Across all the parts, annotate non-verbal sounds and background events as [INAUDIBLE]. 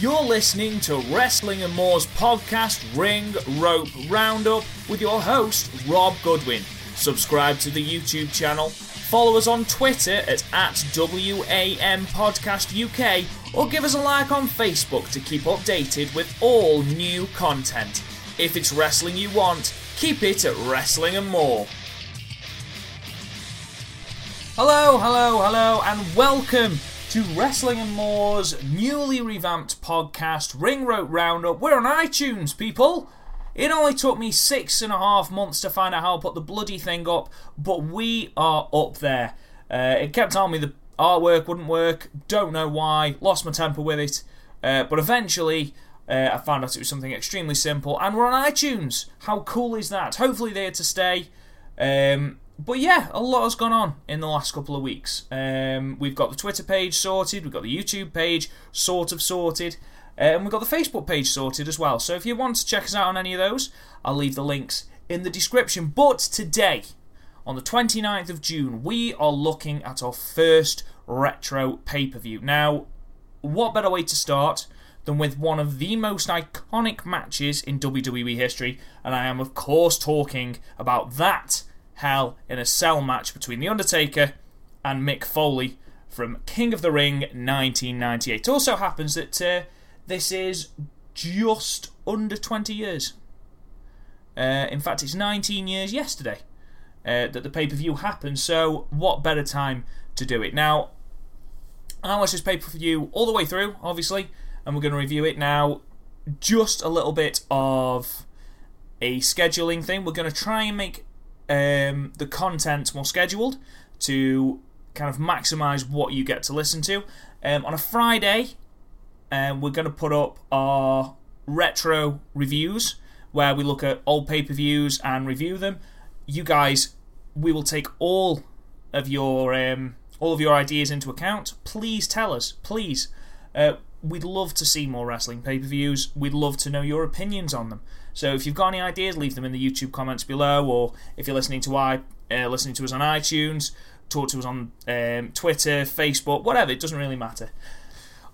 You're listening to Wrestling and More's podcast Ring Rope Roundup with your host, Rob Goodwin. Subscribe to the YouTube channel, follow us on Twitter at, at WAM Podcast UK, or give us a like on Facebook to keep updated with all new content. If it's wrestling you want, keep it at Wrestling and More. Hello, hello, hello, and welcome to Wrestling and More's newly revamped podcast, Ring Rope Roundup. We're on iTunes, people. It only took me six and a half months to find out how to put the bloody thing up, but we are up there. Uh, it kept telling me the artwork wouldn't work. Don't know why. Lost my temper with it. Uh, but eventually, uh, I found out it was something extremely simple, and we're on iTunes. How cool is that? Hopefully, they're to stay. Um, but yeah, a lot has gone on in the last couple of weeks. Um, we've got the Twitter page sorted, we've got the YouTube page sort of sorted, uh, and we've got the Facebook page sorted as well. So if you want to check us out on any of those, I'll leave the links in the description. But today, on the 29th of June, we are looking at our first retro pay per view. Now, what better way to start than with one of the most iconic matches in WWE history? And I am, of course, talking about that Hell in a Cell match between The Undertaker and Mick Foley from King of the Ring 1998. It also happens that uh, this is just under 20 years. Uh, in fact, it's 19 years yesterday uh, that the pay per view happened, so what better time to do it? Now, I watched this pay per view all the way through, obviously, and we're going to review it now. Just a little bit of a scheduling thing. We're going to try and make um, the content more scheduled to kind of maximize what you get to listen to. Um, on a Friday, um, we're going to put up our retro reviews where we look at old pay per views and review them. You guys, we will take all of your um, all of your ideas into account. Please tell us, please. Uh, we'd love to see more wrestling pay per views. We'd love to know your opinions on them. So if you've got any ideas, leave them in the YouTube comments below, or if you're listening to I uh, listening to us on iTunes, talk to us on um, Twitter, Facebook, whatever. It doesn't really matter.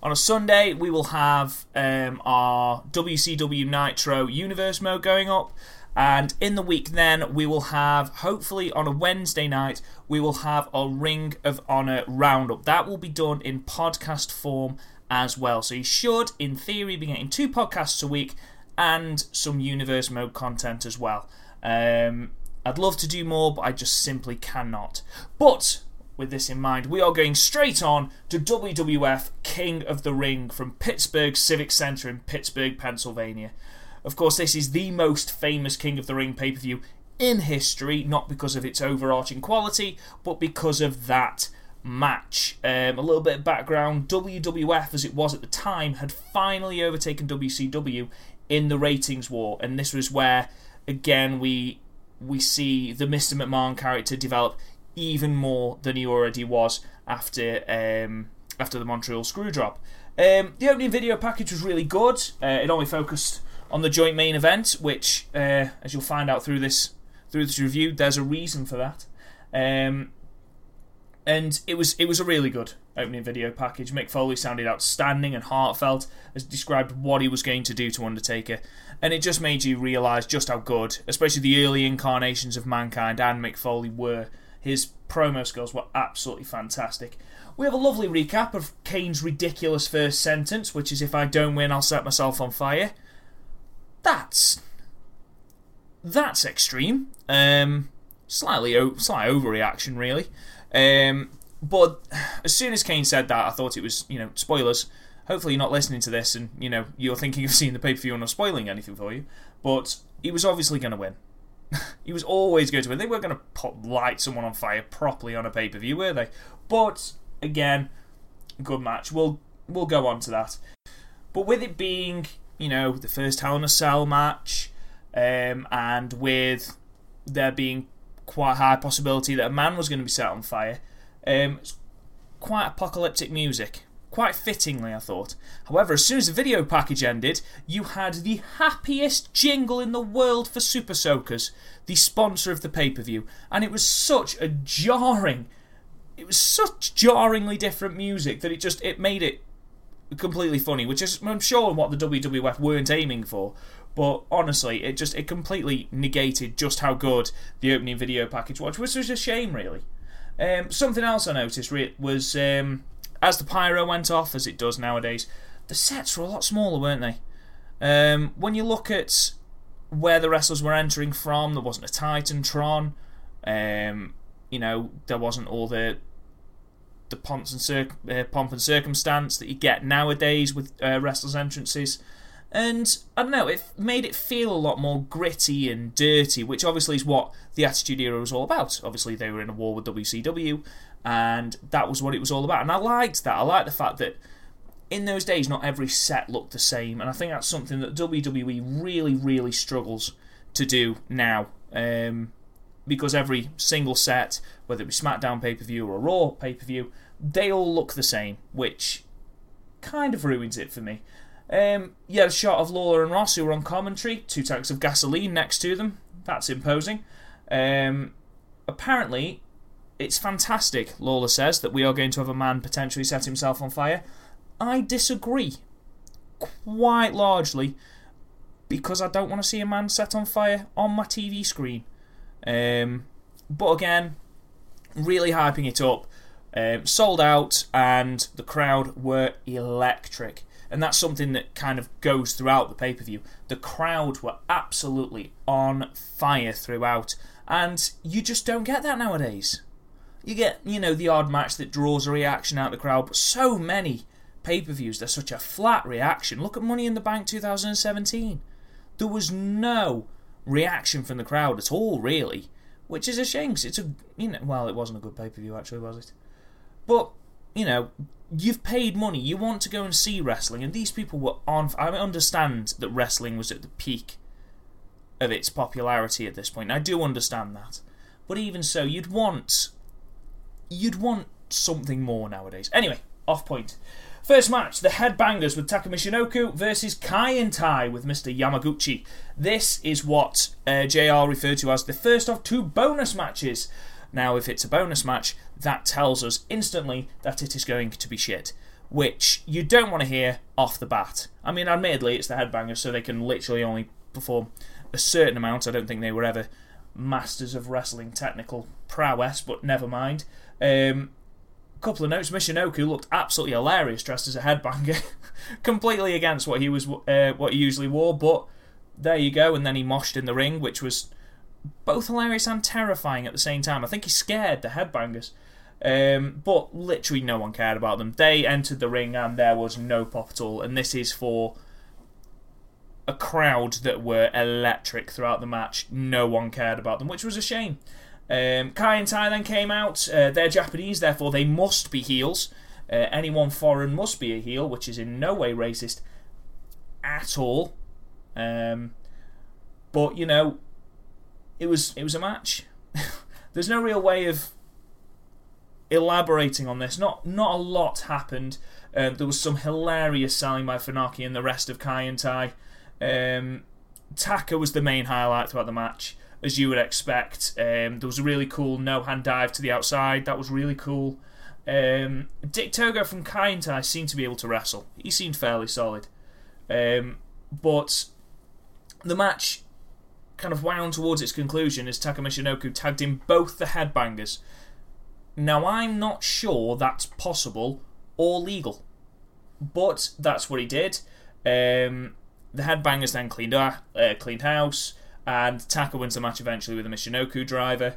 On a Sunday, we will have um, our WCW Nitro Universe mode going up. And in the week, then, we will have, hopefully on a Wednesday night, we will have our Ring of Honor roundup. That will be done in podcast form as well. So you should, in theory, be getting two podcasts a week and some universe mode content as well. Um, I'd love to do more, but I just simply cannot. But with this in mind, we are going straight on to WWF King of the Ring from Pittsburgh Civic Center in Pittsburgh, Pennsylvania. Of course, this is the most famous King of the Ring pay per view in history, not because of its overarching quality, but because of that match. Um, a little bit of background WWF, as it was at the time, had finally overtaken WCW in the ratings war, and this was where, again, we we see the Mr. McMahon character develop even more than he already was after um, after the Montreal Screwjob. Um, the opening video package was really good. Uh, it only focused on the joint main event, which, uh, as you'll find out through this through this review, there's a reason for that. Um, and it was it was a really good opening video package. Mick Foley sounded outstanding and heartfelt as described what he was going to do to Undertaker, and it just made you realise just how good, especially the early incarnations of Mankind and Mick Foley were. His promo skills were absolutely fantastic. We have a lovely recap of Kane's ridiculous first sentence, which is "If I don't win, I'll set myself on fire." That's that's extreme. Um, slightly slight overreaction, really. Um, but as soon as Kane said that, I thought it was, you know, spoilers. Hopefully, you're not listening to this and, you know, you're thinking of seeing the pay per view and not spoiling anything for you. But he was obviously going to win. [LAUGHS] he was always going to win. They weren't going to light someone on fire properly on a pay per view, were they? But, again, good match. We'll, we'll go on to that. But with it being, you know, the first Hell in a Cell match, um, and with there being quite high possibility that a man was going to be set on fire. Um, quite apocalyptic music. Quite fittingly, I thought. However, as soon as the video package ended, you had the happiest jingle in the world for Super Soakers, the sponsor of the pay per view. And it was such a jarring. It was such jarringly different music that it just it made it completely funny, which is I'm sure what the WWF weren't aiming for. But honestly, it just it completely negated just how good the opening video package was, which was a shame, really. Um, something else I noticed was um, as the pyro went off, as it does nowadays, the sets were a lot smaller, weren't they? Um, when you look at where the wrestlers were entering from, there wasn't a Titantron. Um, you know, there wasn't all the the pomp and, cir- uh, pomp and circumstance that you get nowadays with uh, wrestlers' entrances. And I don't know, it made it feel a lot more gritty and dirty, which obviously is what the Attitude Era was all about. Obviously, they were in a war with WCW, and that was what it was all about. And I liked that. I liked the fact that in those days, not every set looked the same, and I think that's something that WWE really, really struggles to do now. Um, because every single set, whether it be SmackDown pay per view or Raw pay per view, they all look the same, which kind of ruins it for me. Um, yeah, a shot of Lawler and Ross who were on commentary, two tanks of gasoline next to them. That's imposing. Um, apparently, it's fantastic, Lawler says, that we are going to have a man potentially set himself on fire. I disagree quite largely because I don't want to see a man set on fire on my TV screen. Um, but again, really hyping it up. Um, sold out, and the crowd were electric. And that's something that kind of goes throughout the pay per view. The crowd were absolutely on fire throughout, and you just don't get that nowadays. You get, you know, the odd match that draws a reaction out of the crowd, but so many pay per views, there's such a flat reaction. Look at Money in the Bank 2017. There was no reaction from the crowd at all, really, which is a shame it's a you know well, it wasn't a good pay per view actually, was it? But you know, you've paid money, you want to go and see wrestling, and these people were on. I understand that wrestling was at the peak of its popularity at this point. I do understand that, but even so, you'd want you'd want something more nowadays. Anyway, off point. First match, the Headbangers with Taka Michinoku versus Kaientai with Mr. Yamaguchi. This is what uh, JR referred to as the first of two bonus matches. Now, if it's a bonus match, that tells us instantly that it is going to be shit, which you don't want to hear off the bat. I mean, admittedly, it's the Headbangers, so they can literally only perform a certain amount. I don't think they were ever masters of wrestling technical prowess, but never mind. Um, couple of notes. Michinoku looked absolutely hilarious dressed as a headbanger, [LAUGHS] completely against what he was uh, what he usually wore. But there you go. And then he moshed in the ring, which was both hilarious and terrifying at the same time. I think he scared the headbangers. Um, but literally no one cared about them. They entered the ring and there was no pop at all. And this is for a crowd that were electric throughout the match. No one cared about them, which was a shame. Um, Kaientai then came out. Uh, they're Japanese, therefore they must be heels. Uh, anyone foreign must be a heel, which is in no way racist at all. Um, but you know, it was it was a match. [LAUGHS] There's no real way of elaborating on this. Not not a lot happened. Um, there was some hilarious selling by Funaki and the rest of Kaientai. Um, Taka was the main highlight throughout the match as you would expect. Um, there was a really cool no hand dive to the outside. That was really cool. Um, Dick Togo from Kaientai seemed to be able to wrestle. He seemed fairly solid. Um, but the match kind of wound towards its conclusion as Taka Michinoku tagged in both the headbangers. Now, I'm not sure that's possible or legal, but that's what he did. Um, the headbangers then cleaned, uh, cleaned house and Taka wins the match eventually with a Michinoku driver.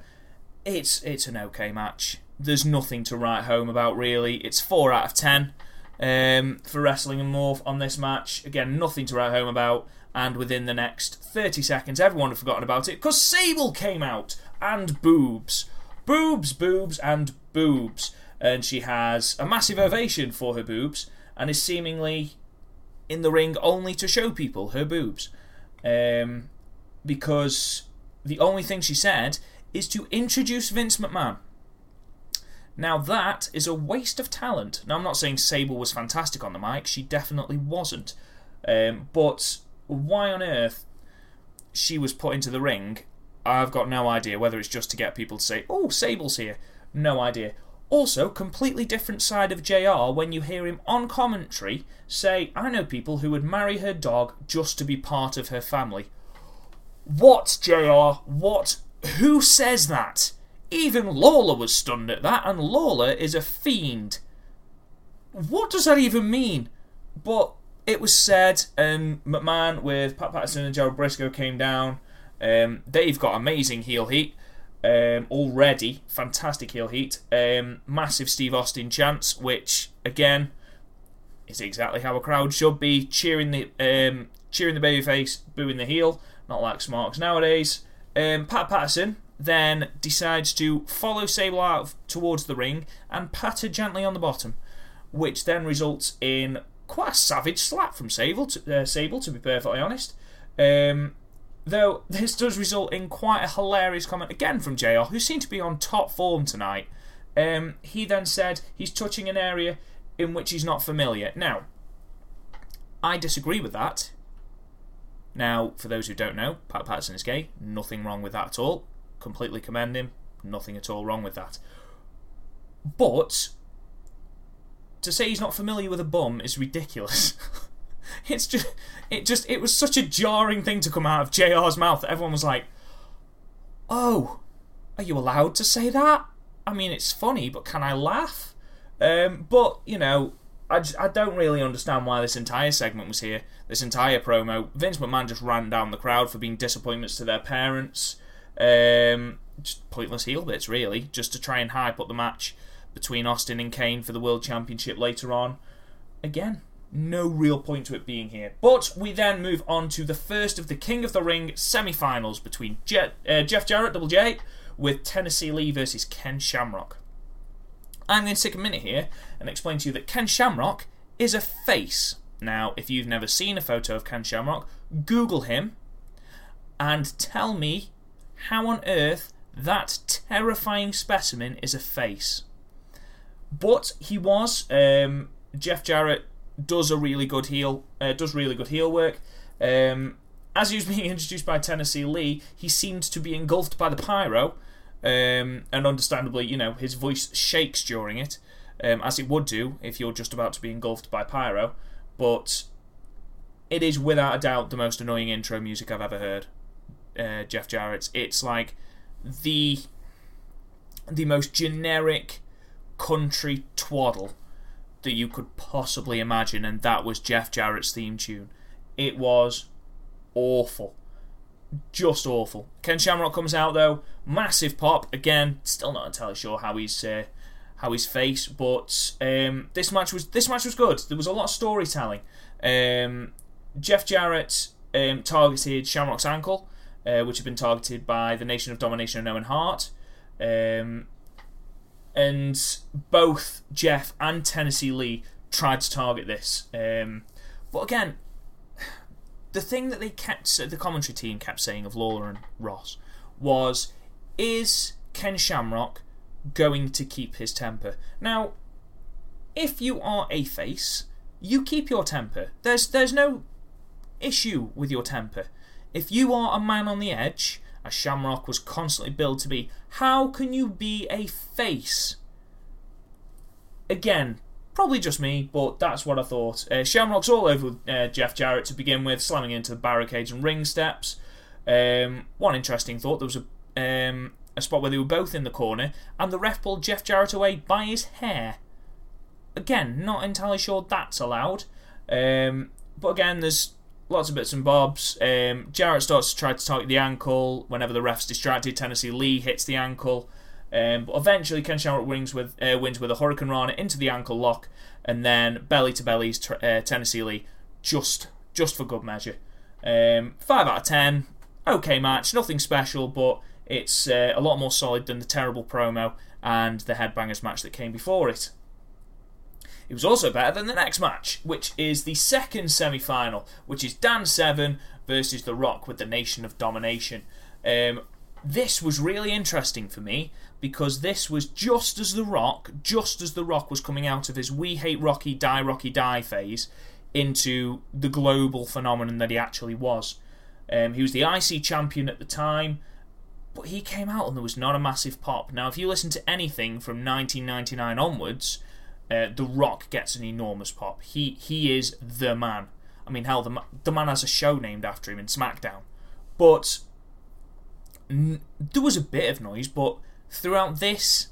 It's it's an okay match. There's nothing to write home about really. It's four out of ten um, for wrestling and more on this match. Again, nothing to write home about. And within the next 30 seconds, everyone had forgotten about it because Sable came out and boobs, boobs, boobs, and boobs, and she has a massive ovation for her boobs and is seemingly in the ring only to show people her boobs. Um, because the only thing she said is to introduce Vince McMahon. Now, that is a waste of talent. Now, I'm not saying Sable was fantastic on the mic, she definitely wasn't. Um, but why on earth she was put into the ring, I've got no idea. Whether it's just to get people to say, oh, Sable's here, no idea. Also, completely different side of JR when you hear him on commentary say, I know people who would marry her dog just to be part of her family. What, JR? What? Who says that? Even Lawler was stunned at that, and Lawler is a fiend. What does that even mean? But it was said, and McMahon with Pat Patterson and Gerald Brisco came down. Um, they've got amazing heel heat um, already. Fantastic heel heat. Um, massive Steve Austin chance, which again is exactly how a crowd should be cheering the um, cheering the babyface, booing the heel. Not like Smarks nowadays. Um, Pat Patterson then decides to follow Sable out towards the ring and pat her gently on the bottom, which then results in quite a savage slap from Sable. To, uh, Sable, to be perfectly honest. Um, Though [LAUGHS] this does result in quite a hilarious comment again from JR, who seemed to be on top form tonight. Um, he then said he's touching an area in which he's not familiar. Now, I disagree with that. Now, for those who don't know, Pat Patterson is gay. Nothing wrong with that at all. Completely commend him. Nothing at all wrong with that. But to say he's not familiar with a bum is ridiculous. [LAUGHS] it's just it just it was such a jarring thing to come out of JR's mouth that everyone was like, "Oh, are you allowed to say that?" I mean, it's funny, but can I laugh? Um, but you know, I, just, I don't really understand why this entire segment was here. This entire promo, Vince McMahon just ran down the crowd for being disappointments to their parents. Um, just pointless heel bits, really, just to try and hype up the match between Austin and Kane for the World Championship later on. Again, no real point to it being here. But we then move on to the first of the King of the Ring semi finals between Jet, uh, Jeff Jarrett, Double J, with Tennessee Lee versus Ken Shamrock. I'm going to take a minute here and explain to you that Ken Shamrock is a face. Now, if you've never seen a photo of Ken Shamrock, Google him and tell me how on earth that terrifying specimen is a face. But he was. Um, Jeff Jarrett does a really good heel, uh, does really good heel work. Um, as he was [LAUGHS] being introduced by Tennessee Lee, he seemed to be engulfed by the pyro, um, and understandably, you know, his voice shakes during it, um, as it would do if you're just about to be engulfed by pyro. But it is without a doubt the most annoying intro music I've ever heard. Uh, Jeff Jarrett's. It's like the the most generic country twaddle that you could possibly imagine, and that was Jeff Jarrett's theme tune. It was awful. Just awful. Ken Shamrock comes out though, massive pop. Again, still not entirely sure how he's uh, how he's faced, but um, this match was this match was good. There was a lot of storytelling. Um, Jeff Jarrett um, targeted Shamrock's ankle, uh, which had been targeted by the Nation of Domination and Owen Hart. Um, and both Jeff and Tennessee Lee tried to target this. Um, but again, the thing that they kept, the commentary team kept saying of Lawler and Ross was, is Ken Shamrock going to keep his temper? Now, if you are a face, you keep your temper. There's there's no issue with your temper. If you are a man on the edge as Shamrock was constantly billed to be. How can you be a face? Again, probably just me, but that's what I thought. Uh, Shamrock's all over uh, Jeff Jarrett to begin with, slamming into the barricades and ring steps. Um, one interesting thought there was a, um, a spot where they were both in the corner, and the ref pulled Jeff Jarrett away by his hair. Again, not entirely sure that's allowed. Um, but again, there's lots of bits and bobs. Um, Jarrett starts to try to target the ankle whenever the ref's distracted. Tennessee Lee hits the ankle. Um, but eventually, Ken Shamrock wins with, uh, wins with a Hurricanrana into the ankle lock, and then belly to bellies t- uh, Tennessee Lee just just for good measure. Um, five out of ten, okay match, nothing special, but it's uh, a lot more solid than the terrible promo and the headbangers match that came before it. It was also better than the next match, which is the second semi final, which is Dan Severn versus The Rock with the Nation of Domination. Um, this was really interesting for me because this was just as The Rock, just as The Rock was coming out of his We Hate Rocky, Die Rocky Die phase into the global phenomenon that he actually was. Um, he was the IC champion at the time, but he came out and there was not a massive pop. Now, if you listen to anything from 1999 onwards, uh, The Rock gets an enormous pop. He he is the man. I mean, hell, the, the man has a show named after him in SmackDown. But n- there was a bit of noise, but throughout this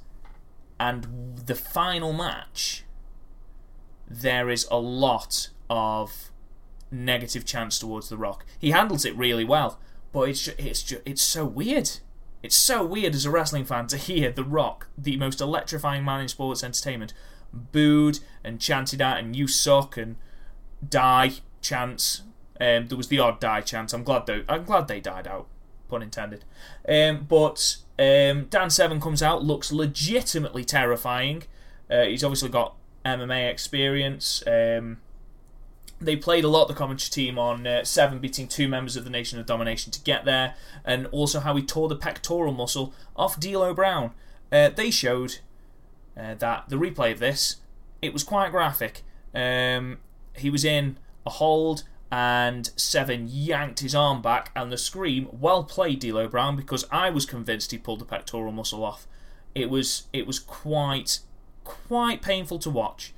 and the final match, there is a lot of negative chance towards The Rock. He handles it really well, but it's it's it's so weird. It's so weird as a wrestling fan to hear The Rock, the most electrifying man in sports entertainment, booed and chanted at, and you suck and die chants. Um, there was the odd die chant. I'm glad though. I'm glad they died out. Pun intended. Um, but um, Dan Severn comes out, looks legitimately terrifying. Uh, he's obviously got MMA experience. Um, they played a lot, the commentary team, on uh, Severn beating two members of the Nation of Domination to get there, and also how he tore the pectoral muscle off D'Lo Brown. Uh, they showed uh, that the replay of this, it was quite graphic. Um, he was in a hold, and Severn yanked his arm back, and the scream, well played, D'Lo Brown, because I was convinced he pulled the pectoral muscle off. It was it was quite quite painful to watch.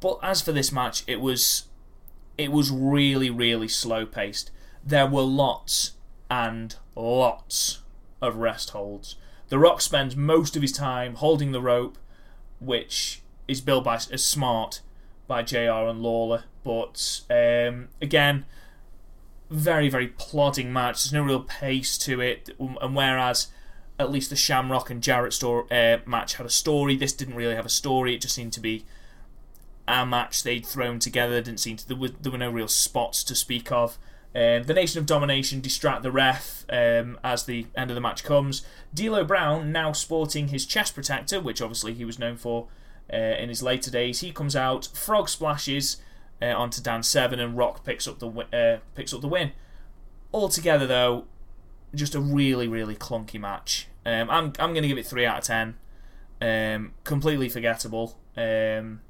But as for this match, it was it was really, really slow paced. There were lots and lots of rest holds. The Rock spends most of his time holding the rope, which is billed by, as smart by JR and Lawler. But um, again, very, very plodding match. There's no real pace to it. And whereas at least the Shamrock and Jarrett store, uh, match had a story, this didn't really have a story. It just seemed to be a match they'd thrown together. Didn't seem to there were, there were no real spots to speak of. Um, the Nation of Domination distract the ref um, as the end of the match comes. D'Lo Brown, now sporting his chest protector, which obviously he was known for uh, in his later days, he comes out, frog splashes uh, onto Dan Severn, and Rock picks up the uh, picks up the win. Altogether, though, just a really really clunky match. Um, I'm I'm going to give it three out of ten. Um, completely forgettable. Um,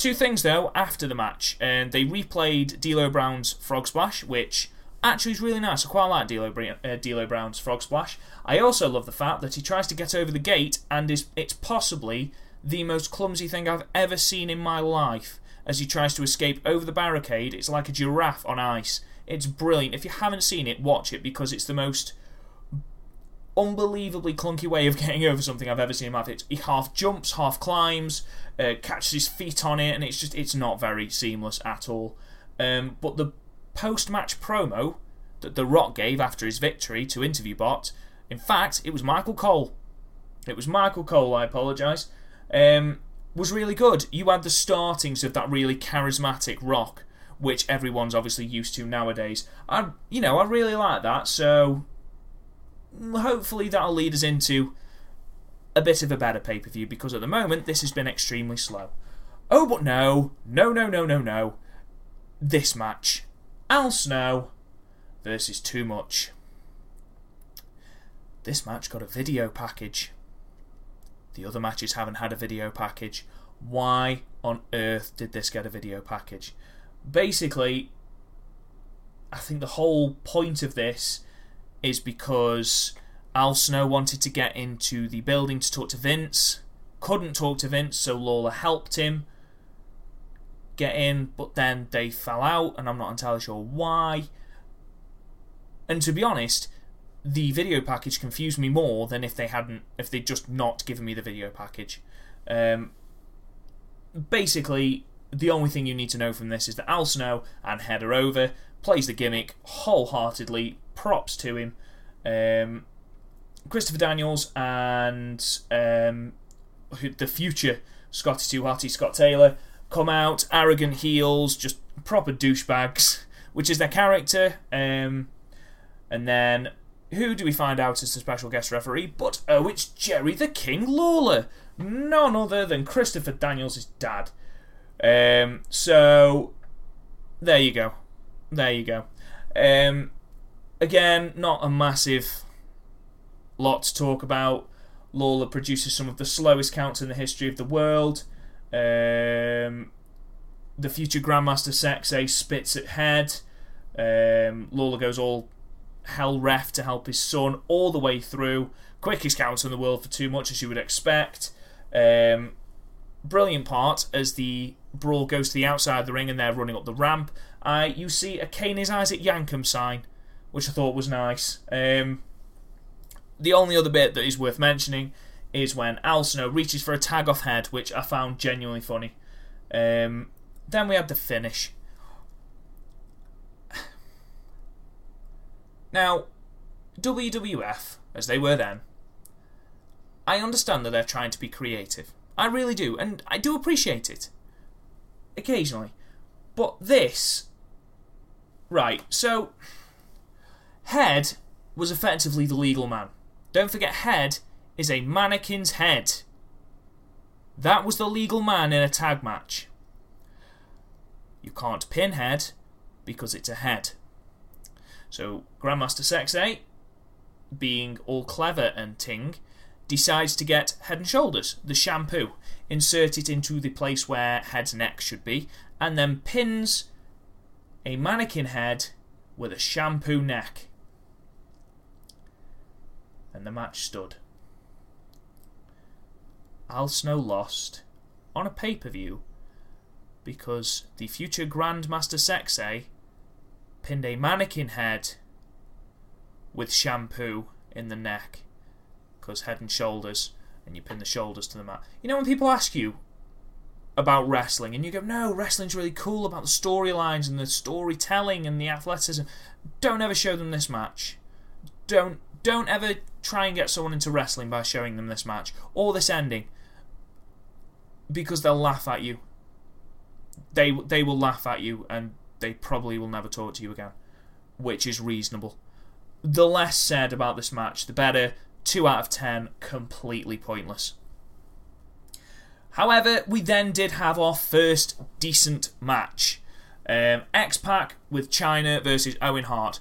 Two things though after the match, and they replayed D'Lo Brown's Frog Splash, which actually is really nice. I quite like D'Lo, uh, D'Lo Brown's Frog Splash. I also love the fact that he tries to get over the gate, and is it's possibly the most clumsy thing I've ever seen in my life. As he tries to escape over the barricade, it's like a giraffe on ice. It's brilliant. If you haven't seen it, watch it because it's the most unbelievably clunky way of [LAUGHS] getting over something I've ever seen life. He half jumps, half climbs, uh, catches his feet on it, and it's just it's not very seamless at all. Um, but the post-match promo that The Rock gave after his victory to Interview Bot, in fact, it was Michael Cole. It was Michael Cole. I apologise. Um, was really good. You had the startings of that really charismatic Rock, which everyone's obviously used to nowadays. I, you know, I really like that. So hopefully that'll lead us into a bit of a better pay per view because at the moment this has been extremely slow. Oh, but no, no, no, no, no, no. This match Al Snow versus Too Much. This match got a video package. The other matches haven't had a video package. Why on earth did this get a video package? Basically, I think the whole point of this is because Al Snow wanted to get into the building to talk to Vince, couldn't talk to Vince, so Lawler helped him get in, but then they fell out, and I'm not entirely sure why. And to be honest, the video package confused me more than if they hadn't, if they'd just not given me the video package. Um, basically, the only thing you need to know from this is that Al Snow and Heather Over plays the gimmick wholeheartedly, props to him. Um, Christopher Daniels and um, the future Scotty 2 Hotty, Scott Taylor, come out, arrogant heels, just proper douchebags, [LAUGHS] which is their character. Um, and then who do we find out as the special guest referee? But oh, it's Jerry the King Lawler, none other than Christopher Daniels' dad. Um, so there you go, there you go. Um, again, not a massive lot to talk about. Lawler produces some of the slowest counts in the history of the world. Um, the future Grandmaster Sexay spits at head. Um, Lawler goes all Hell Ref to help his son all the way through. Quickest counter in the world for too much, as you would expect. Um, brilliant part as the brawl goes to the outside of the ring and they're running up the ramp. Uh, you see a Kane is Isaac Yankem sign, which I thought was nice. Um, the only other bit that is worth mentioning is when Al Snow reaches for a tag off head, which I found genuinely funny. Um, then we have the finish. [SIGHS] Now, WWF, as they were then, I understand that they're trying to be creative. I really do, and I do appreciate it. Occasionally. But this. Right, so. Head was effectively the legal man. Don't forget, Head is a mannequin's head. That was the legal man in a tag match. You can't pin Head because it's a head. So Grandmaster Sexay, being all clever and ting, decides to get Head and Shoulders, the shampoo, insert it into the place where Head's neck should be, and then pins a mannequin head with a shampoo neck. And the match stood. Al Snow lost on a pay per view because the future Grandmaster Sexay pinned a mannequin head with shampoo in the neck because head and shoulders and you pin the shoulders to the mat. You know when people ask you about wrestling and you go, no, wrestling's really cool about the storylines and the storytelling and the athleticism. Don't ever show them this match. Don't don't ever try and get someone into wrestling by showing them this match or this ending because they'll laugh at you. They they will laugh at you and they probably will never talk to you again, which is reasonable. The less said about this match, the better. 2 out of 10, completely pointless. However, we then did have our first decent match. Um, X Pac with Chyna versus Owen Hart.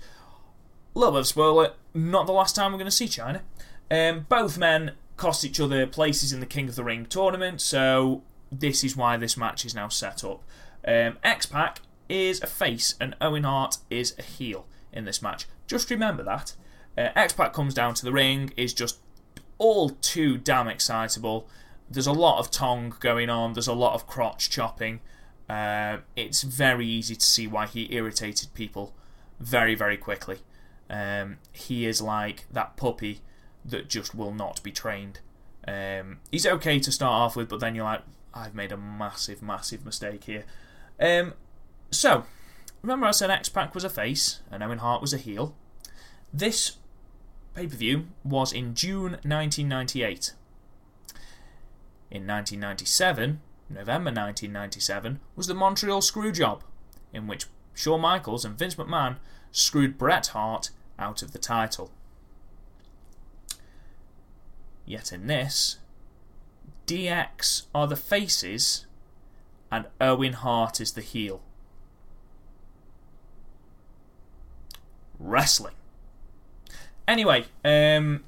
Little bit of spoiler, not the last time we're going to see Chyna. Um, both men cost each other places in the King of the Ring tournament, so this is why this match is now set up. Um, X Pac is a face and Owen Hart is a heel in this match. Just remember that. Uh, X Pac comes down to the ring, is just all too damn excitable. There's a lot of tongue going on, there's a lot of crotch chopping. Uh, it's very easy to see why he irritated people very, very quickly. Um, he is like that puppy that just will not be trained. Um, he's okay to start off with, but then you're like, I've made a massive, massive mistake here. Um, so, remember I said X Pac was a face and Owen Hart was a heel? This pay per view was in June 1998. In 1997, November 1997, was the Montreal Screwjob, in which Shawn Michaels and Vince McMahon screwed Bret Hart out of the title. Yet in this, DX are the faces and Owen Hart is the heel. Wrestling. Anyway, um,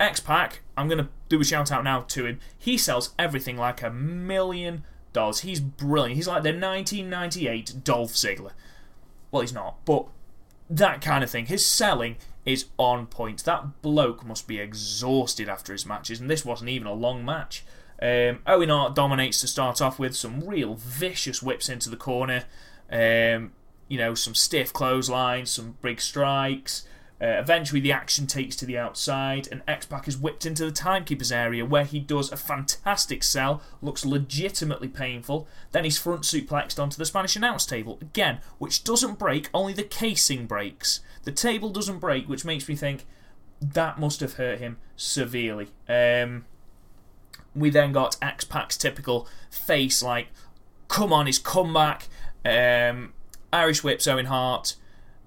X Pac, I'm going to do a shout out now to him. He sells everything like a million dollars. He's brilliant. He's like the 1998 Dolph Ziggler. Well, he's not, but that kind of thing. His selling is on point. That bloke must be exhausted after his matches, and this wasn't even a long match. Um, Owen Hart dominates to start off with some real vicious whips into the corner. Um, you know, some stiff clotheslines, some big strikes. Uh, eventually, the action takes to the outside, and X Pac is whipped into the timekeeper's area where he does a fantastic sell, looks legitimately painful. Then he's front suplexed onto the Spanish announce table, again, which doesn't break, only the casing breaks. The table doesn't break, which makes me think that must have hurt him severely. Um, we then got X Pac's typical face, like, come on, his comeback. Um, Irish whips Owen Hart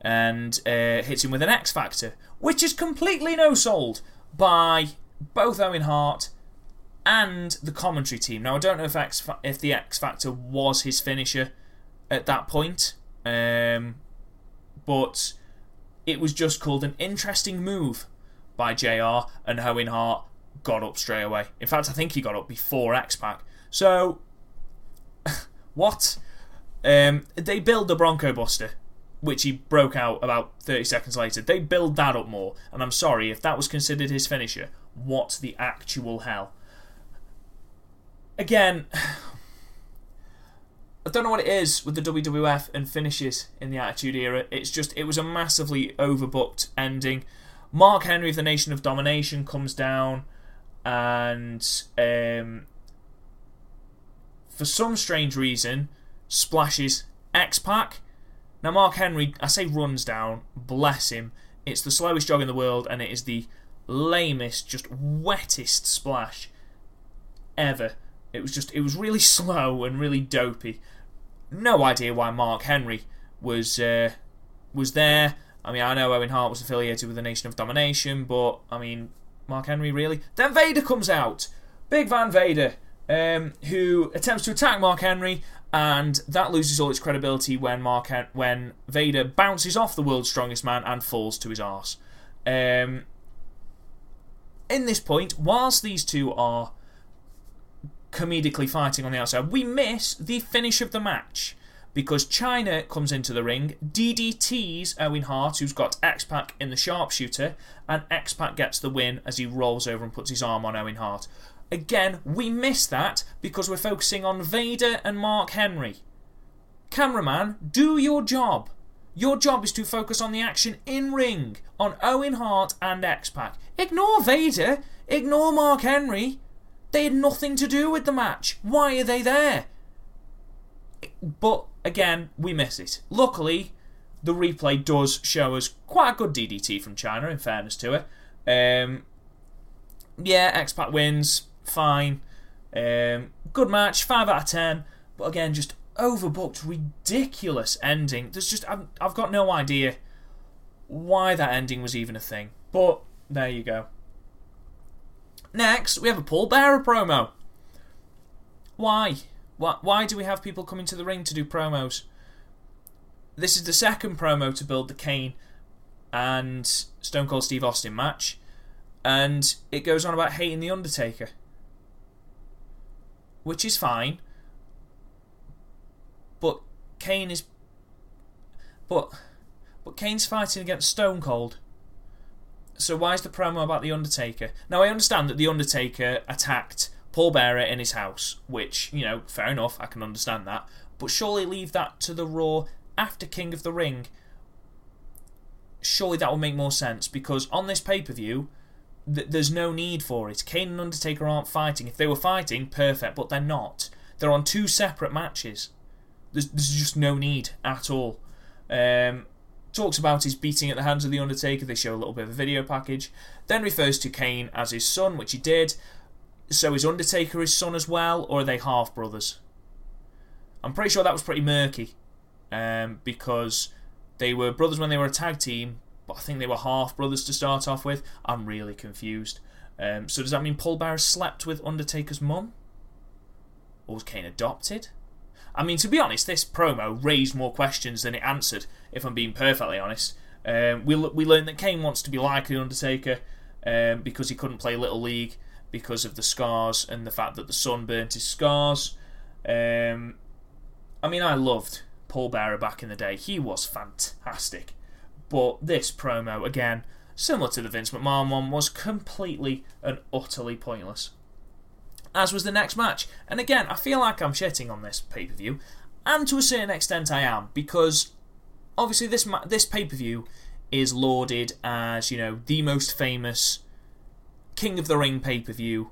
and uh, hits him with an X Factor, which is completely no sold by both Owen Hart and the commentary team. Now, I don't know if, X, if the X Factor was his finisher at that point, um, but it was just called an interesting move by JR, and Owen Hart got up straight away. In fact, I think he got up before X Pac. So, [LAUGHS] what? Um, they build the Bronco Buster which he broke out about 30 seconds later. They build that up more, and I'm sorry if that was considered his finisher. What the actual hell? Again, [SIGHS] I don't know what it is with the WWF and finishes in the Attitude Era. It's just, it was a massively overbooked ending. Mark Henry of the Nation of Domination comes down, and um, for some strange reason, splashes X Pac. Now, Mark Henry, I say runs down, bless him. It's the slowest jog in the world, and it is the lamest, just wettest splash ever. It was just, it was really [LAUGHS] slow and really dopey no idea why Mark Henry was uh, was there. I mean, I know Owen Hart was affiliated with the Nation of Domination, but I mean, Mark Henry really. Then Vader comes out, Big Van Vader, um, who attempts to attack Mark Henry, and that loses all its credibility when Mark Hen- when Vader bounces off the world's strongest man and falls to his arse. Um, in this point, whilst these two are comedically fighting on the outside. We miss the finish of the match because Chyna comes into the ring, DDTs Owen Hart, who's got X Pac in the sharpshooter, and X Pac gets the win as he rolls over and puts his arm on Owen Hart. Again, we miss that because we're focusing on Vader and Mark Henry. Cameraman, do your job. Your job is to focus on the action in ring, on Owen Hart and X Pac. Ignore Vader, ignore Mark Henry. They had nothing to do with the match. Why are they there? But again, we miss it. Luckily, the replay does show us quite a good DDT from Chyna, in fairness to it. Um, yeah, X Pac wins, fine. Um, good match, 5 out of 10. But again, just overbooked, ridiculous ending. There's just, I've, I've got no idea why that ending was even a thing. But there you go. Next, we have a Paul Bearer promo. Why? Why, why do we have people coming to the ring to do promos? This is the second promo to build the Kane and Stone Cold Steve Austin match, and it goes on about hating The Undertaker. Which is fine, but Kane is. But. But Kane's fighting against Stone Cold. So why is the promo about the Undertaker? Now I understand that the Undertaker attacked Paul Bearer in his house, which you know, fair enough, I can understand that. But surely leave that to the Raw after King of the Ring. Surely that will make more sense because on this pay per view, th- there's no need for it. Kane and Undertaker aren't fighting. If they were fighting, perfect, but they're not. They're on two separate matches. There's, there's just no need at all. Um, talks about his beating at the hands of The Undertaker. They show a little bit of a video package. Then refers to Kane as his son, which he did. So is Undertaker his son as well, or are they half brothers? I'm pretty sure that was pretty murky um, because they were brothers when they were a tag team, but I think they were half brothers to start off with. I'm really confused. Um, so does that mean Paul Bearer slept with Undertaker's mum? Or was Kane adopted? I mean, to be honest, this promo raised more questions than it answered. If I'm being perfectly honest, um, we we learned that Kane wants to be like the Undertaker um, because he couldn't play Little League because of the scars and the fact that the sun burnt his scars. Um, I mean, I loved Paul Bearer back in the day. He was fantastic. But this promo, again, similar to the Vince McMahon one, was completely and utterly pointless as was the next match. And again, I feel like I'm shitting on this pay per view, and to a certain extent I am, because obviously this ma- this pay per view is lauded as you know the most famous King of the Ring pay per view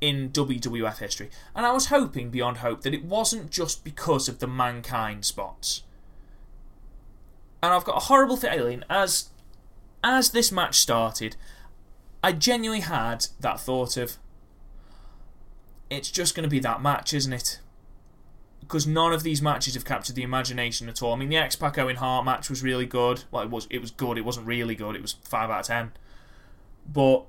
in WWF history, and I was hoping beyond hope that it wasn't just because of the mankind spots. And I've got a horrible feeling as as this match started, I genuinely had that thought of it's just going to be that match, isn't it? Because none of these matches have captured the imagination at all. I mean, the X Pac Owen Hart match was really good. Well, it was it was good. It wasn't really good. It was five out of ten. But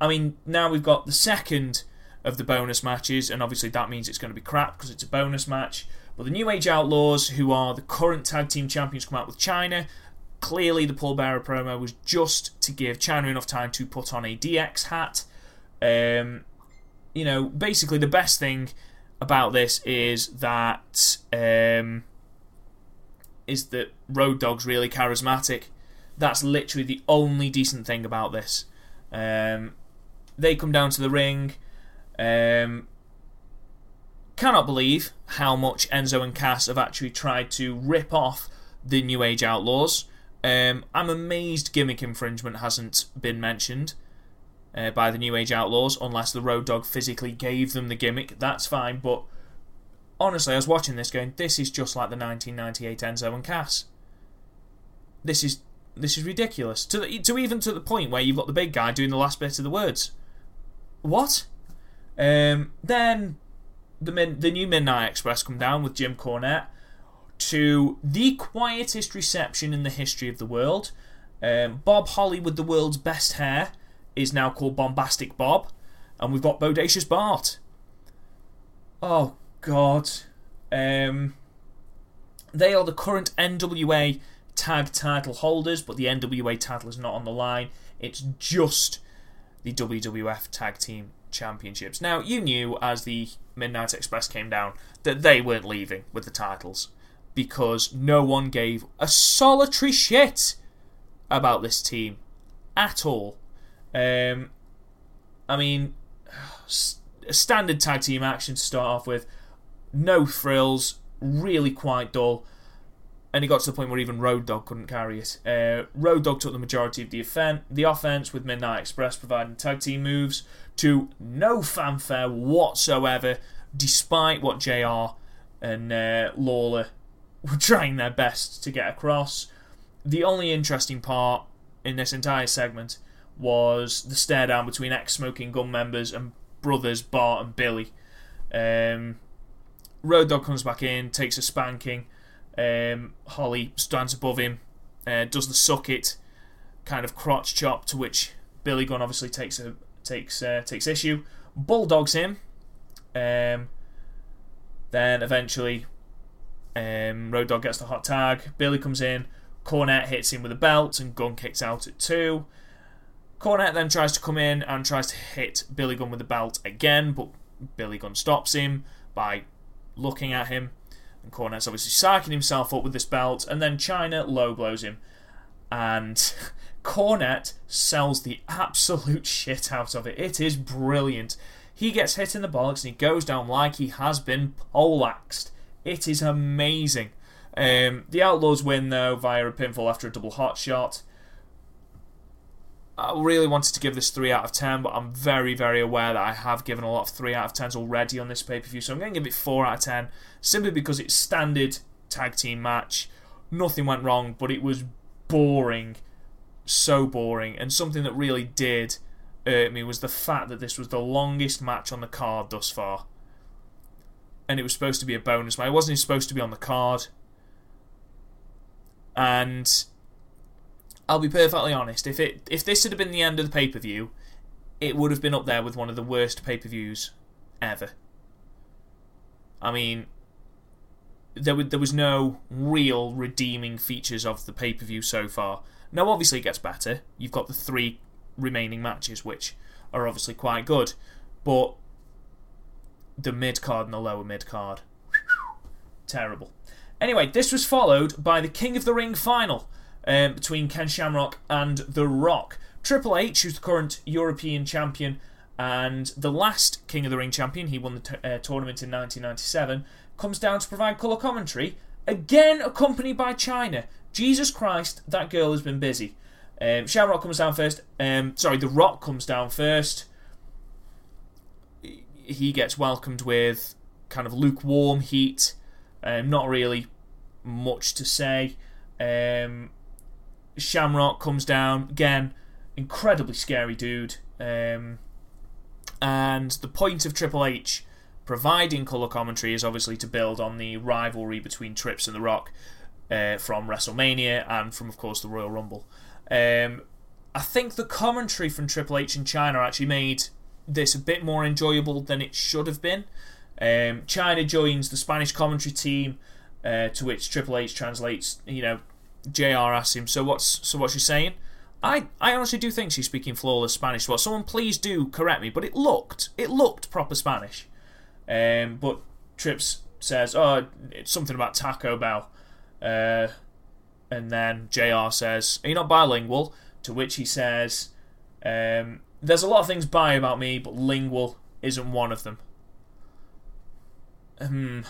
I mean, now we've got the second of the bonus matches, and obviously that means it's going to be crap because it's a bonus match. But the New Age Outlaws, who are the current tag team champions, come out with Chyna. Clearly, the Paul Bearer promo was just to give Chyna enough time to put on a DX hat. Um, you know, basically the best thing about this is that um, is that Road Dogg's really charismatic. That's literally the only decent thing about this. Um, they come down to the ring. Um, cannot believe how much Enzo and Cass have actually tried to rip off the New Age Outlaws. Um, I'm amazed gimmick infringement hasn't been mentioned uh, by the New Age Outlaws, unless the Road Dogg physically gave them the gimmick. That's fine, but honestly, I was watching this going, this is just like the 1998 Enzo and Cass. This is this is ridiculous. To the, to even to the point where you've got the big guy doing the last bit of the words. What? Um, then the min, the new Midnight Express come down with Jim Cornette to the quietest reception in the history of the world. Um, Bob Holly with the world's best hair is now called Bombastic Bob, and we've got Bodacious Bart. Oh God. Um, they are the current NWA tag title holders, but the NWA title is not on the line. It's just the WWF Tag Team Championships. Now, you knew as the Midnight Express came down that they weren't leaving with the titles because no one gave a solitary shit about this team at all. Um, I mean, a standard tag team action to start off with, no frills, really quite dull. And it got to the point where even Road Dog couldn't carry it. Uh, Road Dog took the majority of the, offen- the offense, with Midnight Express providing tag team moves to no fanfare whatsoever, despite what JR and uh, Lawler [LAUGHS] were trying their best to get across. The only interesting part in this entire segment was the stare down between ex Smoking Gun members and brothers Bart and Billy. Um, Road Dog comes back in, takes a spanking. Um, Holly stands above him, uh, does the suck it, kind of crotch chop, to which Billy Gunn obviously takes a takes uh, takes issue, bulldogs him. Um, then eventually, um, Road Dog gets the hot tag. Billy comes in, Cornette hits him with a belt, and Gunn kicks out at two. Cornette then tries to come in and tries to hit Billy Gunn with the belt again, but Billy Gunn stops him by looking at him. And Cornette's obviously psyching himself up with this belt, and then Chyna low blows him. And [LAUGHS] Cornette sells the absolute [LAUGHS] shit out of it. It is brilliant. He gets hit in the bollocks and he goes down like he has been poleaxed. It is amazing. Um, the Outlaws win though via a pinfall after a double hot shot. I really wanted to give this 3 out of 10, but I'm very, very aware that I have given a lot of 3 out of 10s already on this pay per view, so I'm going to give it 4 out of 10 simply because it's standard tag team match. Nothing went wrong, but it was boring. So boring. And something that really did hurt me was the fact that this was the longest match on the card thus far. And it was supposed to be a bonus match. It wasn't supposed to be on the card. And I'll be perfectly honest. If it if this had been the end of the pay per view, it would have been up there with one of the worst pay per views ever. I mean, there was, there was no real redeeming features of the pay per view so far. Now, obviously, it gets better. You've got the three remaining matches, which are obviously quite good, but the mid card and the lower mid card, [LAUGHS] terrible. Anyway, this was followed by the King of the Ring final um, between Ken Shamrock and The Rock. Triple H, who's the current European champion and the last King of the Ring champion, he won the t- uh, tournament in 1997, comes down to provide colour commentary, again accompanied by Chyna. Jesus Christ, that girl has been busy. Um, Shamrock comes down first. Um, sorry, The Rock comes down first. He gets welcomed with kind of lukewarm heat. Um, not really much to say. Um, Shamrock comes down again, incredibly scary dude. Um, and the point of Triple H providing colour commentary is obviously to build on the rivalry between Trips and The Rock uh, from WrestleMania and from, of course, the Royal Rumble. Um, I think the commentary from Triple H and Chyna actually made this a bit more enjoyable than it should have been. Um, Chyna joins the Spanish commentary team, uh, to which Triple H translates, you know, JR asks him, "So what's so what's she saying?" I, I honestly do think she's speaking flawless Spanish. Well, someone please do correct me, but it looked it looked proper Spanish. Um, but Trips says, "Oh, it's something about Taco Bell," Uh, and then JR says, Are you not bilingual? To which he says, um, There's a lot of things bi about me, but lingual isn't one of them. Hmm.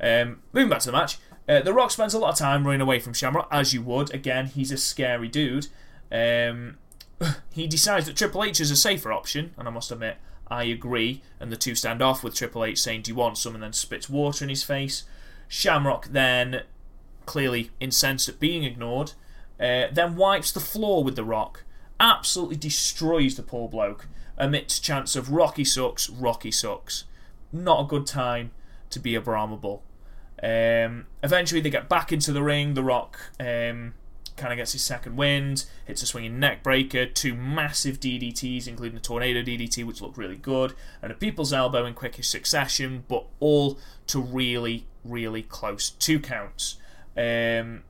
Um, moving back to the match. Uh, the Rock spends a lot of time running away from Shamrock, as you would. Again, he's a scary dude. Um, [LAUGHS] he decides that Triple H is a safer option, and I must admit, I agree. And the two stand off with Triple H saying, Do you want some? and then spits water in his face. Shamrock then, clearly incensed at being ignored, uh, then wipes the floor with The Rock. Absolutely destroys the poor bloke amidst chants of Rocky sucks, Rocky sucks. Not a good time to be a Brahma Bull. Um, eventually, they get back into the ring. The Rock um, kind of gets his second wind, hits a swinging neck breaker, two massive DDTs, including a tornado DDT, which looked really good, and a people's elbow in quickest succession, but all to really, really close two counts. Um,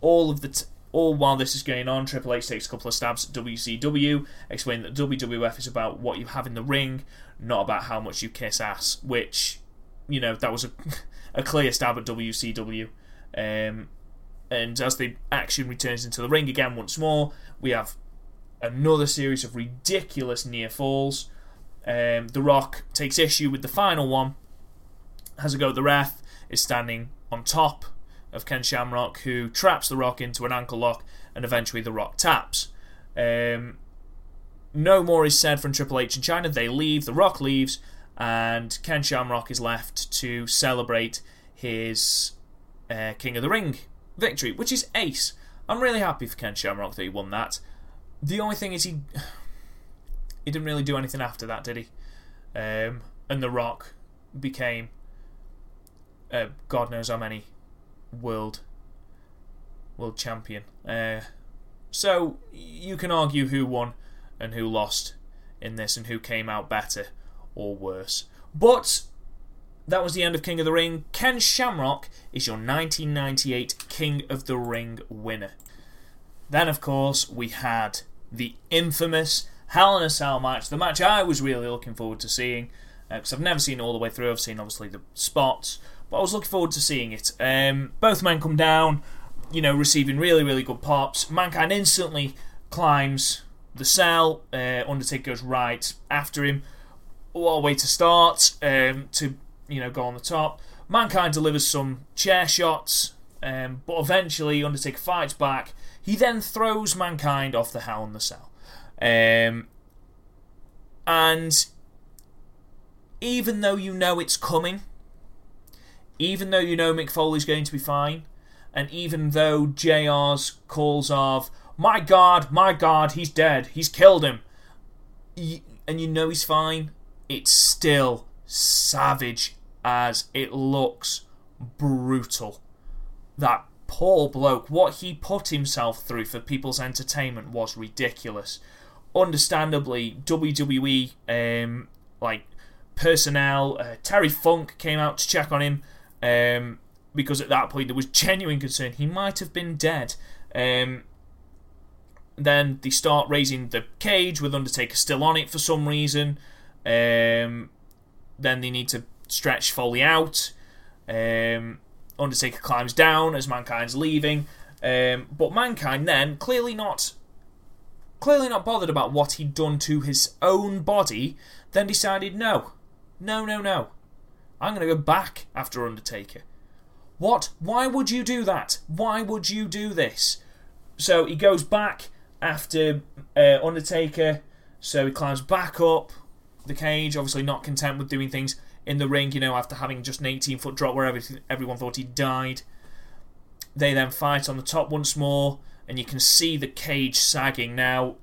all of the t- all while this is going on, Triple H takes a couple of stabs at WCW, explaining that WWF is about what you have in the ring, not about how much you kiss ass. Which, you know, that was a, [LAUGHS] a clear stab at WCW. Um, and as the action returns into the ring again once more, we have another series of ridiculous near falls. Um, the Rock takes issue with the final one, has a go at the ref, is standing on top of Ken Shamrock, who traps The Rock into an ankle lock, and eventually The Rock taps. Um, no more is said from Triple H and Chyna. They leave, The Rock leaves, and Ken Shamrock is left to celebrate his uh, King of the Ring victory, which is ace. I'm really happy for Ken Shamrock that he won that. The only thing is he [SIGHS] he didn't really do anything after that, did he? Um, and The Rock became uh, God knows how many world world champion. Uh, so you can argue who won and who lost in this and who came out better or worse. But that was the end of King of the Ring. Ken Shamrock is your 1998 King of the Ring winner. Then, of course, we had the infamous Hell in a Cell match, the match I was really looking forward to seeing because uh, I've never seen all the way through. I've seen obviously the spots, but I was looking forward to seeing it. Um, both men come down, you know, receiving really, really good pops. Mankind instantly climbs the cell. Uh, Undertaker goes right after him. What a way to start um, to you know go on the top. Mankind delivers some chair shots, um, but eventually Undertaker fights back. He then throws Mankind off the Hell in the Cell, um, and even though you know it's coming, even though you know Mick Foley's going to be fine, and even though JR's calls of, my God, my God, he's dead, he's killed him, and you know he's fine, it's still savage as it looks brutal. That poor bloke, what he put himself through for people's entertainment was ridiculous. Understandably, WWE, um, like personnel, uh, Terry Funk came out to check on him um, because at that point there was genuine concern he might have been dead. Um, then they start raising the cage with Undertaker still on it for some reason. Um, then they need to stretch Foley out. Um, Undertaker climbs down as Mankind's leaving. Um, but Mankind then, clearly not clearly not bothered about what he'd done to his own body, then decided no. No, no, no. I'm going to go back after Undertaker. What? Why would you do that? Why would you do this? So he goes back after uh, Undertaker. So he climbs back up the cage, obviously not content with doing things in the ring, you know, after having just an 18 foot drop where everyone thought he died. They then fight on the top once more, and you can see the cage sagging. Now,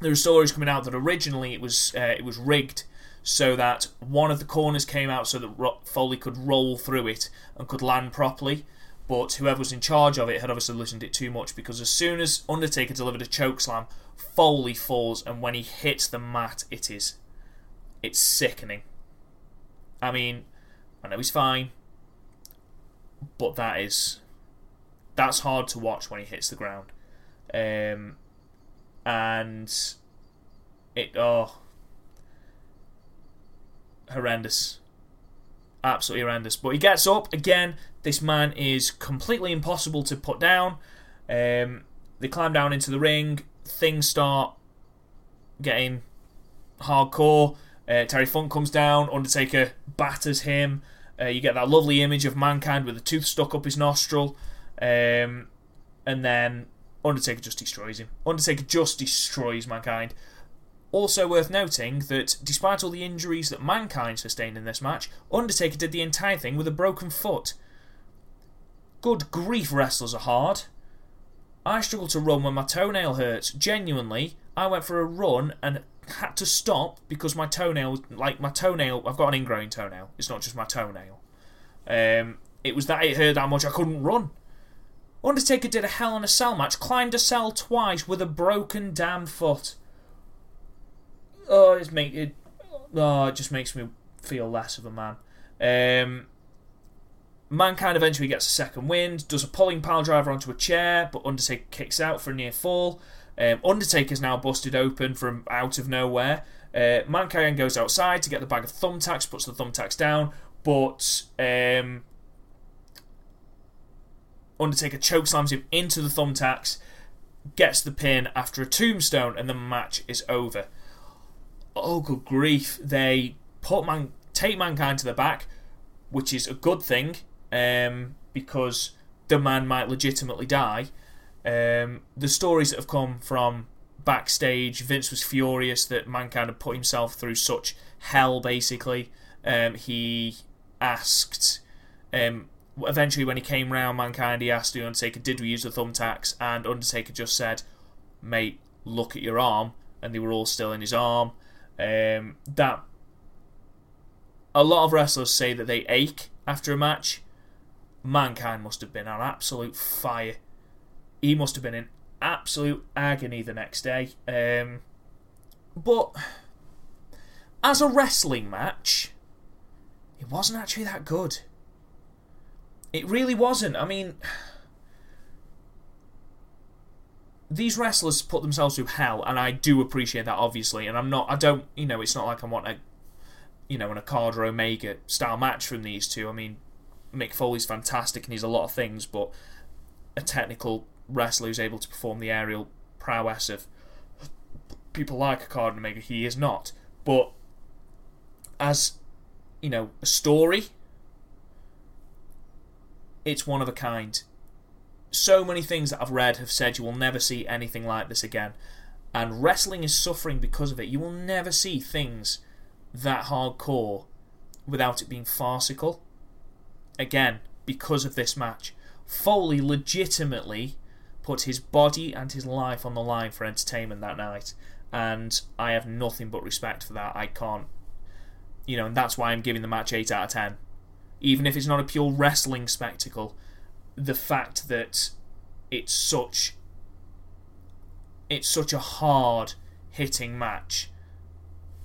there are stories coming out that originally it was uh, it was rigged so that one of the corners came out so that Foley could roll through it and could land properly. But whoever was in charge of it had obviously listened to it too much because as soon as Undertaker delivered a choke slam, Foley falls, and when he hits the mat, it is it's sickening. I mean, I know he's fine, but that is that's hard to watch when he hits the ground, um, and it oh horrendous, absolutely horrendous. But he gets up again. This man is completely impossible to put down. Um, they climb down into the ring. Things start getting hardcore. Uh, Terry Funk comes down. Undertaker batters him. Uh, you get that lovely image of mankind with a tooth stuck up his nostril. Um, and then Undertaker just destroys him. Undertaker just destroys mankind. Also worth noting that despite all the injuries that Mankind sustained in this match, Undertaker did the entire thing with a broken foot. Good grief, wrestlers are hard. I struggle to run when my toenail hurts. Genuinely, I went for a run and had to stop because my toenail, like my toenail, I've got an ingrowing toenail. It's not just my toenail. Um, it was that it hurt that much I couldn't run. Undertaker did a Hell in a Cell match, climbed a cell twice with a broken damn foot oh, it's make it. Oh, it just makes me feel less of a man. Um, Mankind eventually gets a second wind, does a pulling pile driver onto a chair, but Undertaker kicks out for a near fall. Um, Undertaker's now busted open from out of nowhere. Uh, Mankind goes outside to get the bag of thumbtacks, puts the thumbtacks down, but um, Undertaker chokeslams him into the thumbtacks, gets the pin after a tombstone, and the match is over oh good grief, they put man take mankind to the back, which is a good thing, um, because the man might legitimately die. Um, the stories that have come from backstage, Vince was furious that mankind had put himself through such hell. Basically, um, he asked. Um, eventually, when he came round, mankind he asked the Undertaker, "Did we use the thumbtacks?" And Undertaker just said, "Mate, look at your arm." And they were all still in his arm. Um, that a lot of wrestlers say that they ache after a match. Mankind must have been on absolute fire. He must have been in absolute agony the next day. Um, but as a wrestling match, it wasn't actually that good. It really wasn't. I mean, these wrestlers put themselves through hell, and I do appreciate that, obviously. And I'm not, I don't, you know, it's not like I want a, you know, an Okada Omega style match from these two. I mean, Mick Foley's fantastic and he's a lot of things, but a technical wrestler who's able to perform the aerial prowess of people like Okada and Omega, he is not. But as, you know, a story, it's one of a kind so many things that I've read have said you will never see anything like this again. And wrestling is suffering because of it. You will never see things that hardcore without it being farcical. Again, because of this match. Foley legitimately put his body and his life on the line for entertainment that night. And I have nothing but respect for that. I can't. You know, and that's why I'm giving the match 8 out of 10. Even if it's not a pure wrestling spectacle, the fact that it's such it's such a hard hitting match.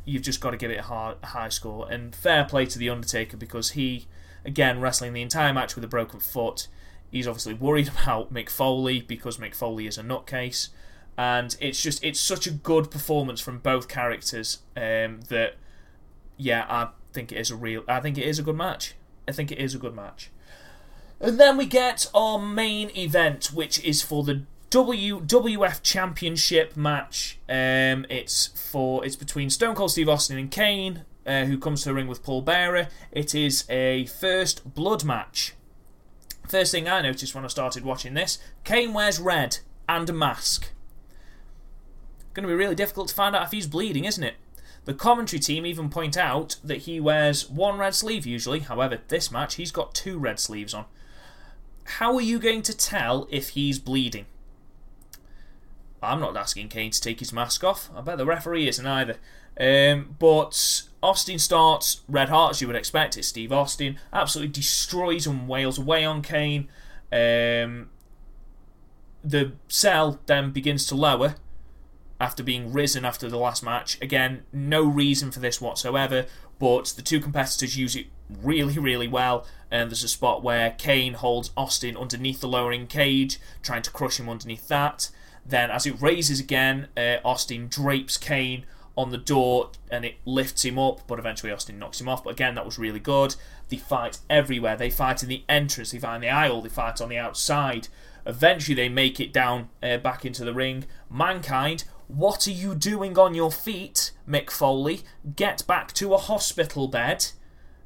You've just got to give it a, hard, high score. And fair play to the Undertaker because he, again, wrestling the entire match with a broken foot. He's obviously worried about Mick Foley because Mick Foley is a nutcase, and it's just it's such a good performance from both characters um, that yeah, I think it is a real. I think it is a good match. I think it is a good match. And then we get our main event, which is for the WWF Championship match. Um, it's for it's between Stone Cold Steve Austin and Kane, uh, who comes to the ring with Paul Bearer. It is a first blood match. First thing I noticed when I started watching this, Kane wears red and a mask. Going to be really difficult to find out if he's bleeding, isn't it? The commentary team even point out that he wears one red sleeve usually. However, this match he's got two red sleeves on how are you going to tell if he's bleeding? I'm not asking Kane to take his mask off. I bet the referee isn't either. Um, but Austin starts red as you would expect. It's Steve Austin. Absolutely destroys and wails away on Kane. Um, the cell then begins to lower after being risen after the last match. Again, no reason for this whatsoever, but the two competitors use it really, really well. And there's a spot where Kane holds Austin underneath the lowering cage, trying to crush him underneath that. Then, as it raises again, uh, Austin drapes Kane on the door and it lifts him up, but eventually Austin knocks him off. But again, that was really good. They fight everywhere. They fight in the entrance, they fight in the aisle, they fight on the outside. Eventually, they make it down uh, back into the ring. Mankind, what are you doing on your feet, Mick Foley? Get back to a hospital bed.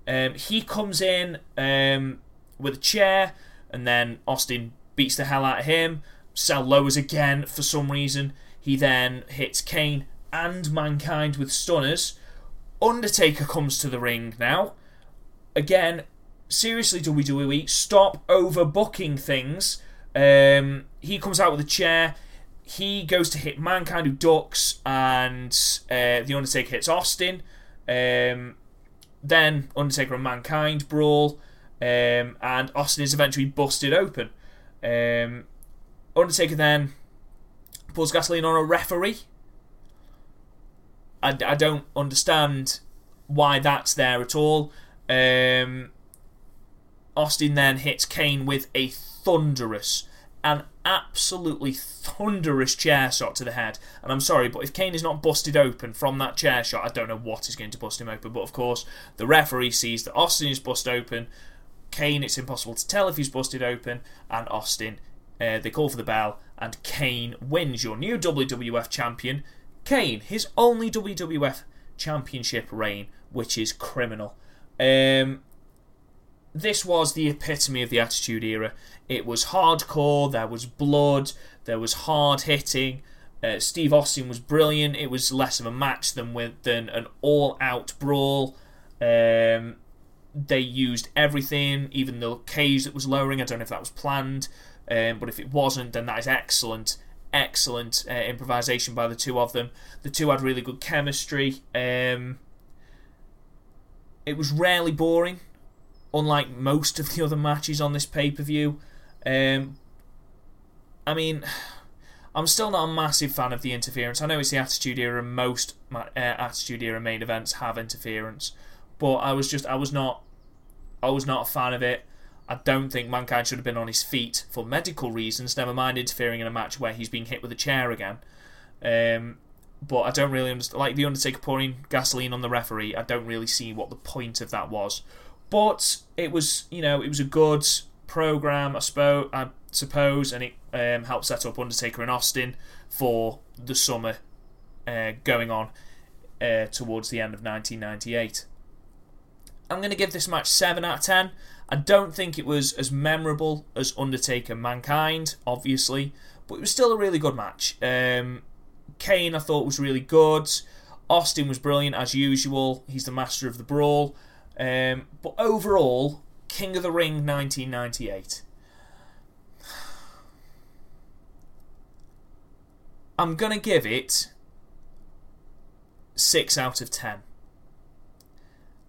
Um, he comes in um, with a chair, and then Austin beats the hell out of him. Cell lowers again for some reason. He then hits Kane and Mankind with stunners. Undertaker comes to the ring now. Again, seriously, WWE, stop overbooking things. Um, he comes out with a chair. He goes to hit Mankind, who ducks, and uh, the Undertaker hits Austin. Um, then Undertaker and Mankind brawl, um, and Austin is eventually busted open. Um, Undertaker then pours gasoline on a referee. I, I don't understand why that's there at all. Um, Austin then hits Kane with a thunderous, an absolutely thunderous chair shot to the head. And I'm sorry, but if Kane is not busted open from that chair shot, I don't know what is going to bust him open. But of course, the referee sees that Austin is busted open. Kane, it's impossible to tell if he's busted open, and Austin, uh, they call for the bell, and Kane wins your new WWF champion. Kane, his only WWF championship reign, which is criminal. Um, this was the epitome of the Attitude Era. It was hardcore, there was blood, there was hard hitting. Uh, Steve Austin was brilliant. It was less of a match than with than an all-out brawl. Um, they used everything, even the cage that was lowering. I don't know if that was planned, um, but if it wasn't, then that is excellent, excellent uh, improvisation by the two of them. The two had really good chemistry. Um, it was rarely boring, unlike most of the other matches on this pay per view. Um, I mean, I'm still not a massive fan of the interference. I know it's the Attitude Era, and most uh, Attitude Era main events have interference, but I was just I was not I was not a fan of it. I don't think Mankind should have been on his feet for medical reasons, never mind interfering in a match where he's being hit with a chair again. Um, but I don't really understand. Like The Undertaker pouring gasoline on the referee, I don't really see what the point of that was. But it was, you know, it was a good program, I, suppose, I suppose and it um, helped set up Undertaker and Austin for the summer uh, going on uh, towards the end of 1998. I'm going to give this match 7 out of 10. I don't think it was as memorable as Undertaker Mankind, obviously, but it was still a really good match. Um, Kane, I thought, was really good. Austin was brilliant as usual. He's the master of the brawl. Um, but overall, King of the Ring 1998. I'm going to give it 6 out of 10.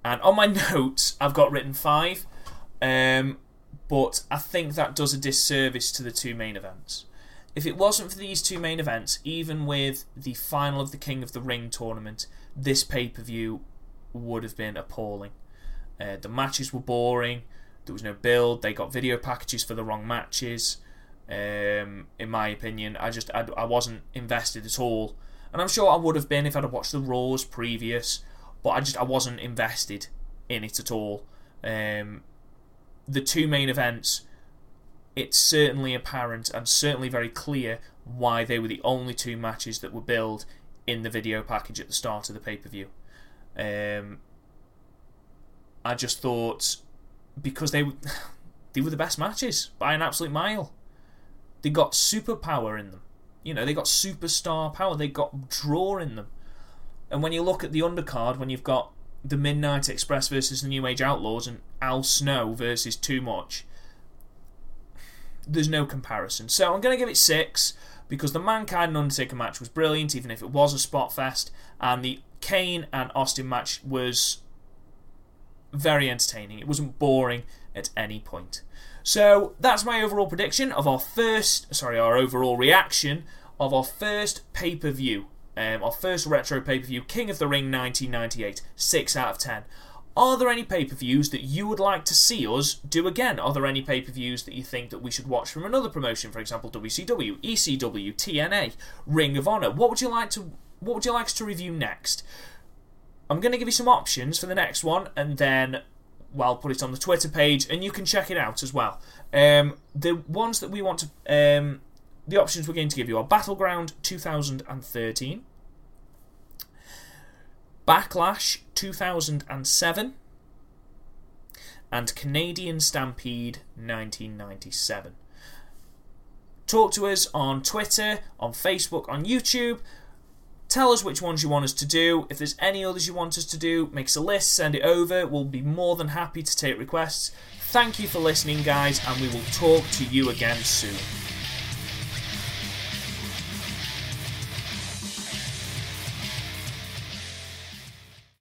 And on my [LAUGHS] notes, I've got written 5. Um, but I think that does a disservice to the two main events. If it wasn't for these two main events, even with the final of the King of the Ring tournament, this pay per view would have been appalling. Uh, the matches were boring. There was no build. They got video packages for the wrong matches. Um, in my opinion, I just I, I wasn't invested at all, and I'm sure I would have been if I'd have watched the Raws previous. But I just I wasn't invested in it at all. Um, the two main events, it's certainly apparent and certainly very clear why they were the only two matches that were billed in the video package at the start of the pay per view. Um, I just thought because they [SIGHS] they were the best matches by an absolute mile. They got superpower in them. You know, they got superstar power. They got draw in them. And when you look at the undercard, when you've got the Midnight Express versus the New Age Outlaws and Al Snow versus Too Much, there's no comparison. So I'm going to give it six because the Mankind and Undertaker match was brilliant, even if it was a spot fest, and the Kane and Austin match was very entertaining. It wasn't boring at any point. So that's my overall prediction of our first, sorry, our overall reaction of our first pay per view, um, our first retro pay per view, King of the Ring 1998, 6 out of 10. Are there any pay per views that you would like to see us do again? Are there any pay per views that you think that we should watch from another promotion, for example, WCW, ECW, TNA, Ring of Honor? What would you like to what would you like us to review next? I'm going to give you some options for the next one, and then well, put it on the Twitter page, and you can check it out as well. Um, the ones that we want to, um, the options we're going to give you are Battleground 2013, Backlash 2007, and Canadian Stampede 1997. Talk to us on Twitter, on Facebook, on YouTube. Tell us which ones you want us to do. If there's any others you want us to do, make us a list, send it over. We'll be more than happy to take requests. Thank you for listening, guys, and we will talk to you again soon.